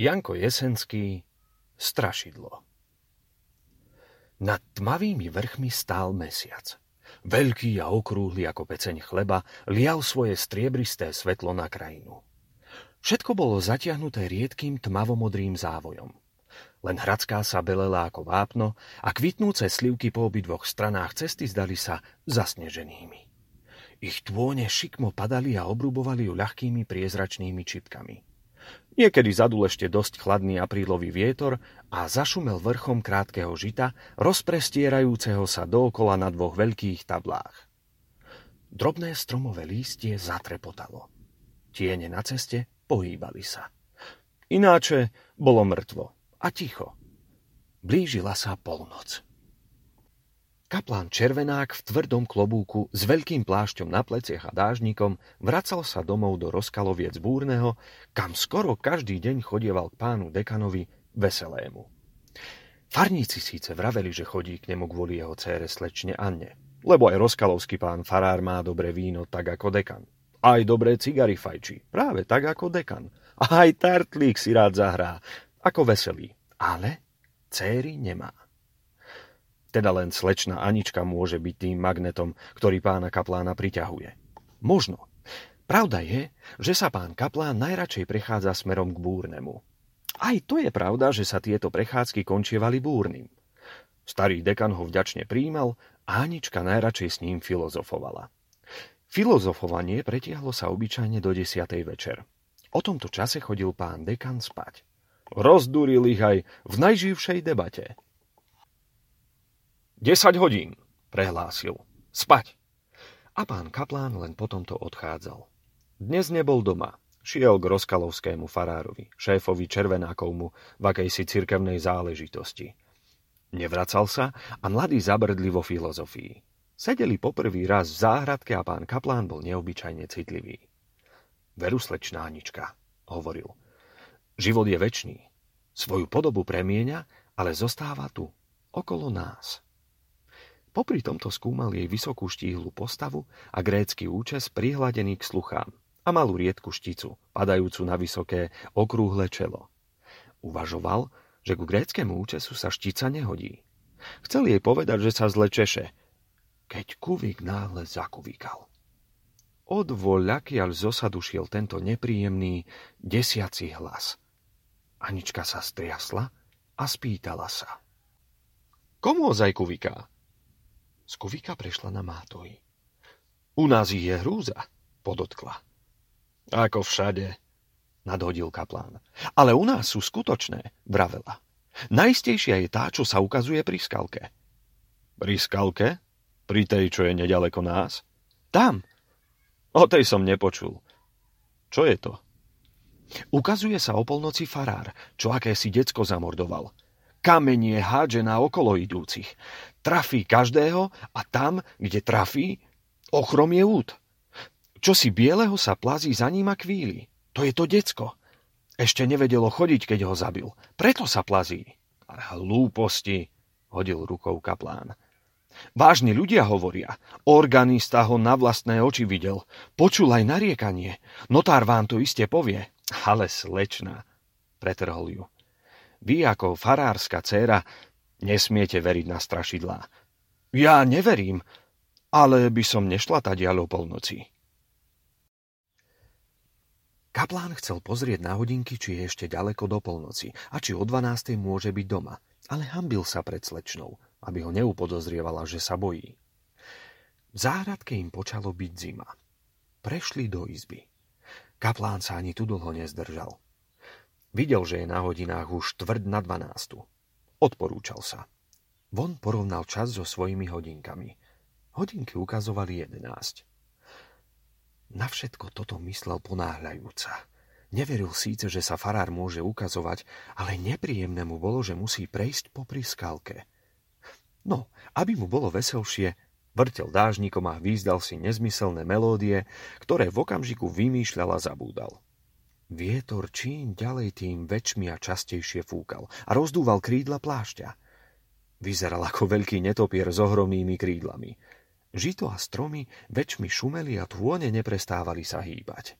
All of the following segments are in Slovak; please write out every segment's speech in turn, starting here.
Janko Jesenský Strašidlo Nad tmavými vrchmi stál mesiac. Veľký a okrúhly ako peceň chleba lial svoje striebristé svetlo na krajinu. Všetko bolo zatiahnuté riedkým tmavomodrým závojom. Len hradská sa belela ako vápno a kvitnúce slivky po obidvoch stranách cesty zdali sa zasneženými. Ich tône šikmo padali a obrubovali ju ľahkými priezračnými čipkami. Niekedy zadul ešte dosť chladný aprílový vietor a zašumel vrchom krátkeho žita, rozprestierajúceho sa dookola na dvoch veľkých tablách. Drobné stromové lístie zatrepotalo. Tiene na ceste pohýbali sa. Ináče bolo mŕtvo a ticho. Blížila sa polnoc. Kaplán Červenák v tvrdom klobúku s veľkým plášťom na pleciach a dážnikom vracal sa domov do rozkaloviec Búrneho, kam skoro každý deň chodieval k pánu dekanovi Veselému. Farníci síce vraveli, že chodí k nemu kvôli jeho cére slečne Anne, lebo aj rozkalovský pán farár má dobré víno tak ako dekan. Aj dobré cigary fajčí, práve tak ako dekan. Aj tartlík si rád zahrá, ako veselý. Ale céry nemá. Teda len slečna Anička môže byť tým magnetom, ktorý pána kaplána priťahuje. Možno. Pravda je, že sa pán kaplán najradšej prechádza smerom k búrnemu. Aj to je pravda, že sa tieto prechádzky končievali búrnym. Starý dekan ho vďačne príjmal a Anička najradšej s ním filozofovala. Filozofovanie pretiahlo sa obyčajne do desiatej večer. O tomto čase chodil pán dekan spať. Rozdúril ich aj v najživšej debate. 10 hodín, prehlásil. Spať. A pán kaplán len potom to odchádzal. Dnes nebol doma. Šiel k rozkalovskému farárovi, šéfovi Červenákovmu v akejsi cirkevnej záležitosti. Nevracal sa a mladí zabrdli vo filozofii. Sedeli poprvý raz v záhradke a pán kaplán bol neobyčajne citlivý. Veru slečná Anička, hovoril. Život je väčší. Svoju podobu premieňa, ale zostáva tu, okolo nás. Popri tomto skúmal jej vysokú štíhlu postavu a grécky účes prihladený k sluchám a malú riedku šticu, padajúcu na vysoké, okrúhle čelo. Uvažoval, že ku gréckému účesu sa štica nehodí. Chcel jej povedať, že sa zle češe, keď kuvík náhle zakuvíkal. Od voľakiaľ zosadu šiel tento nepríjemný, desiaci hlas. Anička sa striasla a spýtala sa. Komu ozaj kuviká? Z Kuvika prešla na Mátoji. U nás je hrúza, podotkla. Ako všade, nadhodil kaplán. Ale u nás sú skutočné, vravela. Najistejšia je tá, čo sa ukazuje pri skalke. Pri skalke? Pri tej, čo je nedaleko nás? Tam. O tej som nepočul. Čo je to? Ukazuje sa o polnoci farár, čo akési decko zamordoval. Kamenie hádže na okolo idúcich. Trafí každého a tam, kde trafí, ochrom je út. Čo si bieleho sa plazí za ním a kvíli. To je to decko. Ešte nevedelo chodiť, keď ho zabil. Preto sa plazí. Hlúposti, hodil rukou kaplán. Vážni ľudia hovoria. Organista ho na vlastné oči videl. Počul aj nariekanie. Notár vám to iste povie. Ale slečna, pretrhol ju. Vy ako farárska dcéra Nesmiete veriť na strašidlá. Ja neverím, ale by som nešla tadiaľ o polnoci. Kaplán chcel pozrieť na hodinky, či je ešte ďaleko do polnoci a či o 12. môže byť doma, ale hambil sa pred slečnou, aby ho neupodozrievala, že sa bojí. V záhradke im počalo byť zima. Prešli do izby. Kaplán sa ani tu dlho nezdržal. Videl, že je na hodinách už tvrd na dvanástu. Odporúčal sa. Von porovnal čas so svojimi hodinkami. Hodinky ukazovali jedenáct. Na všetko toto myslel ponáhľajúca. Neveril síce, že sa farár môže ukazovať, ale nepríjemné mu bolo, že musí prejsť popri skalke. No, aby mu bolo veselšie, vrtel dážnikom a výzdal si nezmyselné melódie, ktoré v okamžiku vymýšľal a zabúdal. Vietor čím ďalej tým väčšmi a častejšie fúkal a rozdúval krídla plášťa. Vyzeral ako veľký netopier s ohromnými krídlami. Žito a stromy väčšmi šumeli a tône neprestávali sa hýbať.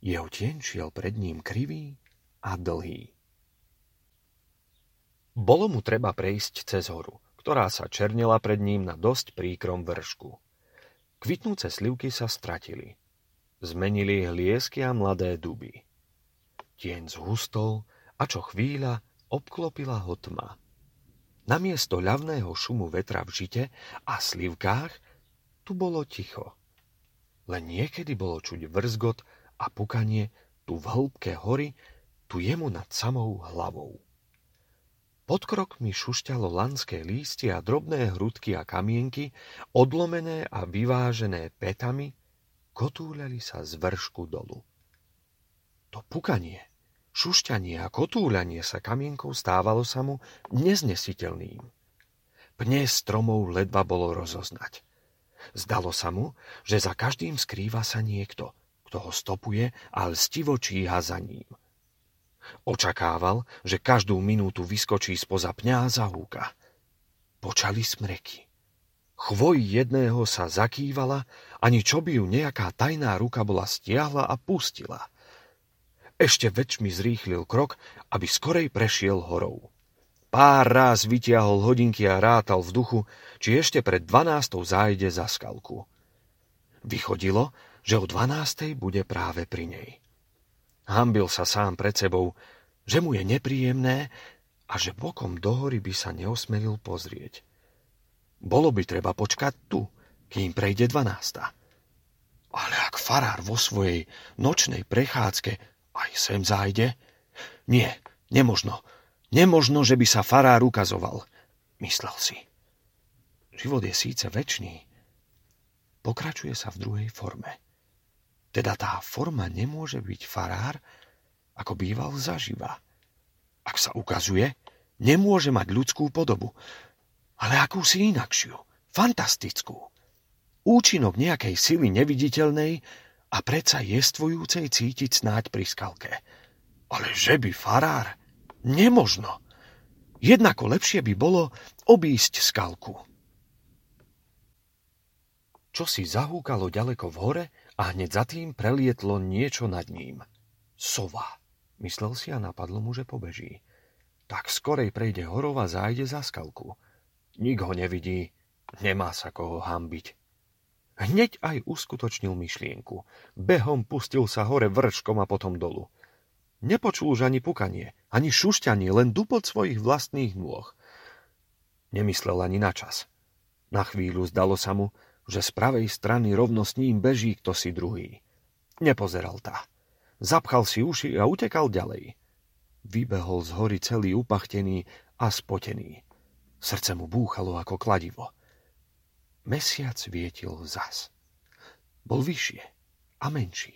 Jeho tieň šiel pred ním krivý a dlhý. Bolo mu treba prejsť cez horu, ktorá sa černila pred ním na dosť príkrom vršku. Kvitnúce slivky sa stratili. Zmenili hliesky a mladé duby. Tieň zhustol a čo chvíľa obklopila ho tma. Namiesto ľavného šumu vetra v žite a slivkách tu bolo ticho. Len niekedy bolo čuť vrzgot a pukanie tu v hĺbke hory, tu jemu nad samou hlavou. Pod krokmi šušťalo lanské lístie a drobné hrudky a kamienky, odlomené a vyvážené petami, kotúľali sa z vršku dolu. To pukanie, šušťanie a kotúľanie sa kamienkou stávalo sa mu neznesiteľným. Pne stromov ledva bolo rozoznať. Zdalo sa mu, že za každým skrýva sa niekto, kto ho stopuje a lstivo číha za ním – Očakával, že každú minútu vyskočí spoza pňa a zahúka. Počali smreky. Chvoj jedného sa zakývala, ani čo by ju nejaká tajná ruka bola stiahla a pustila. Ešte väčšmi zrýchlil krok, aby skorej prešiel horou. Pár ráz vytiahol hodinky a rátal v duchu, či ešte pred dvanástou zájde za skalku. Vychodilo, že o dvanástej bude práve pri nej. Hambil sa sám pred sebou, že mu je nepríjemné a že bokom do hory by sa neosmelil pozrieť. Bolo by treba počkať tu, kým prejde dvanásta. Ale ak farár vo svojej nočnej prechádzke aj sem zájde, nie, nemožno, nemožno, že by sa farár ukazoval, myslel si. Život je síce väčší, pokračuje sa v druhej forme. Teda tá forma nemôže byť farár, ako býval zaživa. Ak sa ukazuje, nemôže mať ľudskú podobu, ale akúsi inakšiu, fantastickú. Účinok nejakej sily neviditeľnej a predsa jestvujúcej cítiť snáď pri skalke. Ale že by farár? Nemožno. Jednako lepšie by bolo obísť skalku. Čo si zahúkalo ďaleko v hore, a hneď za tým prelietlo niečo nad ním. Sova. Myslel si a napadlo mu, že pobeží. Tak skorej prejde horov a zájde za skalku. Nik ho nevidí, nemá sa koho hambiť. Hneď aj uskutočnil myšlienku. Behom pustil sa hore vrčkom a potom dolu. Nepočul už ani pukanie, ani šušťanie, len dupot svojich vlastných nôh. Nemyslel ani na čas. Na chvíľu zdalo sa mu, že z pravej strany rovno s ním beží kto si druhý. Nepozeral tá. Zapchal si uši a utekal ďalej. Vybehol z hory celý upachtený a spotený. Srdce mu búchalo ako kladivo. Mesiac vietil zas. Bol vyššie a menší.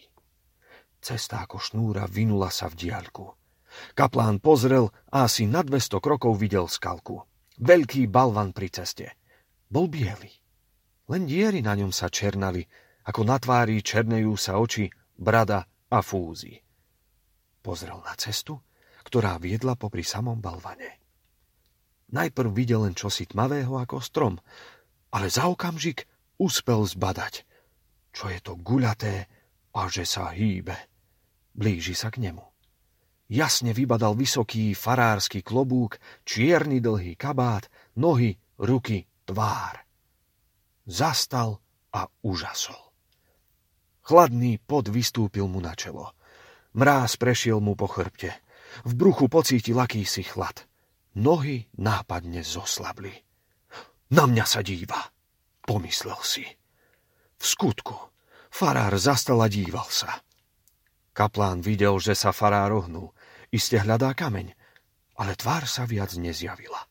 Cesta ako šnúra vynula sa v diaľku. Kaplán pozrel a asi na 200 krokov videl skalku. Veľký balvan pri ceste. Bol biely. Len diery na ňom sa černali, ako na tvári černejú sa oči, brada a fúzy. Pozrel na cestu, ktorá viedla popri samom balvane. Najprv videl len čosi tmavého ako strom, ale za okamžik uspel zbadať, čo je to guľaté a že sa hýbe. Blíži sa k nemu. Jasne vybadal vysoký farársky klobúk, čierny dlhý kabát, nohy, ruky, tvár zastal a užasol. Chladný pod vystúpil mu na čelo. Mráz prešiel mu po chrbte. V bruchu pocítil akýsi chlad. Nohy nápadne zoslabli. Na mňa sa díva, pomyslel si. V skutku, farár zastal a díval sa. Kaplán videl, že sa farár ohnul. Iste hľadá kameň, ale tvár sa viac nezjavila.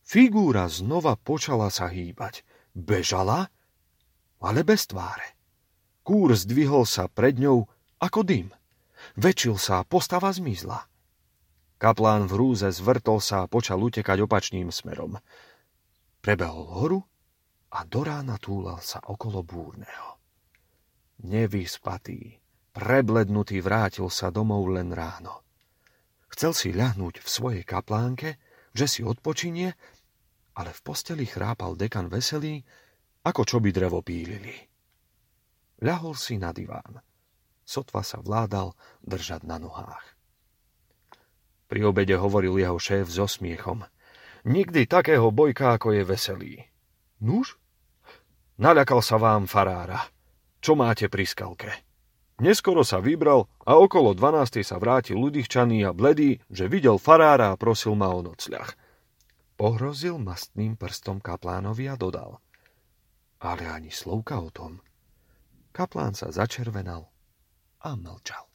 Figúra znova počala sa hýbať. Bežala, ale bez tváre. Kúr zdvihol sa pred ňou ako dym. Väčšil sa a postava zmizla. Kaplán v hrúze zvrtol sa a počal utekať opačným smerom. Prebehol horu a do rána túlal sa okolo búrneho. Nevyspatý, preblednutý vrátil sa domov len ráno. Chcel si ľahnúť v svojej kaplánke, že si odpočinie ale v posteli chrápal dekan veselý, ako čo by drevo pílili. Ľahol si na diván. Sotva sa vládal držať na nohách. Pri obede hovoril jeho šéf so smiechom. Nikdy takého bojka, ako je veselý. Nuž? Naľakal sa vám farára. Čo máte pri skalke? Neskoro sa vybral a okolo 12. sa vrátil ľudichčaný a bledý, že videl farára a prosil ma o nocľah. Pohrozil mastným prstom kaplánovi a dodal. Ale ani slovka o tom. Kaplán sa začervenal a mlčal.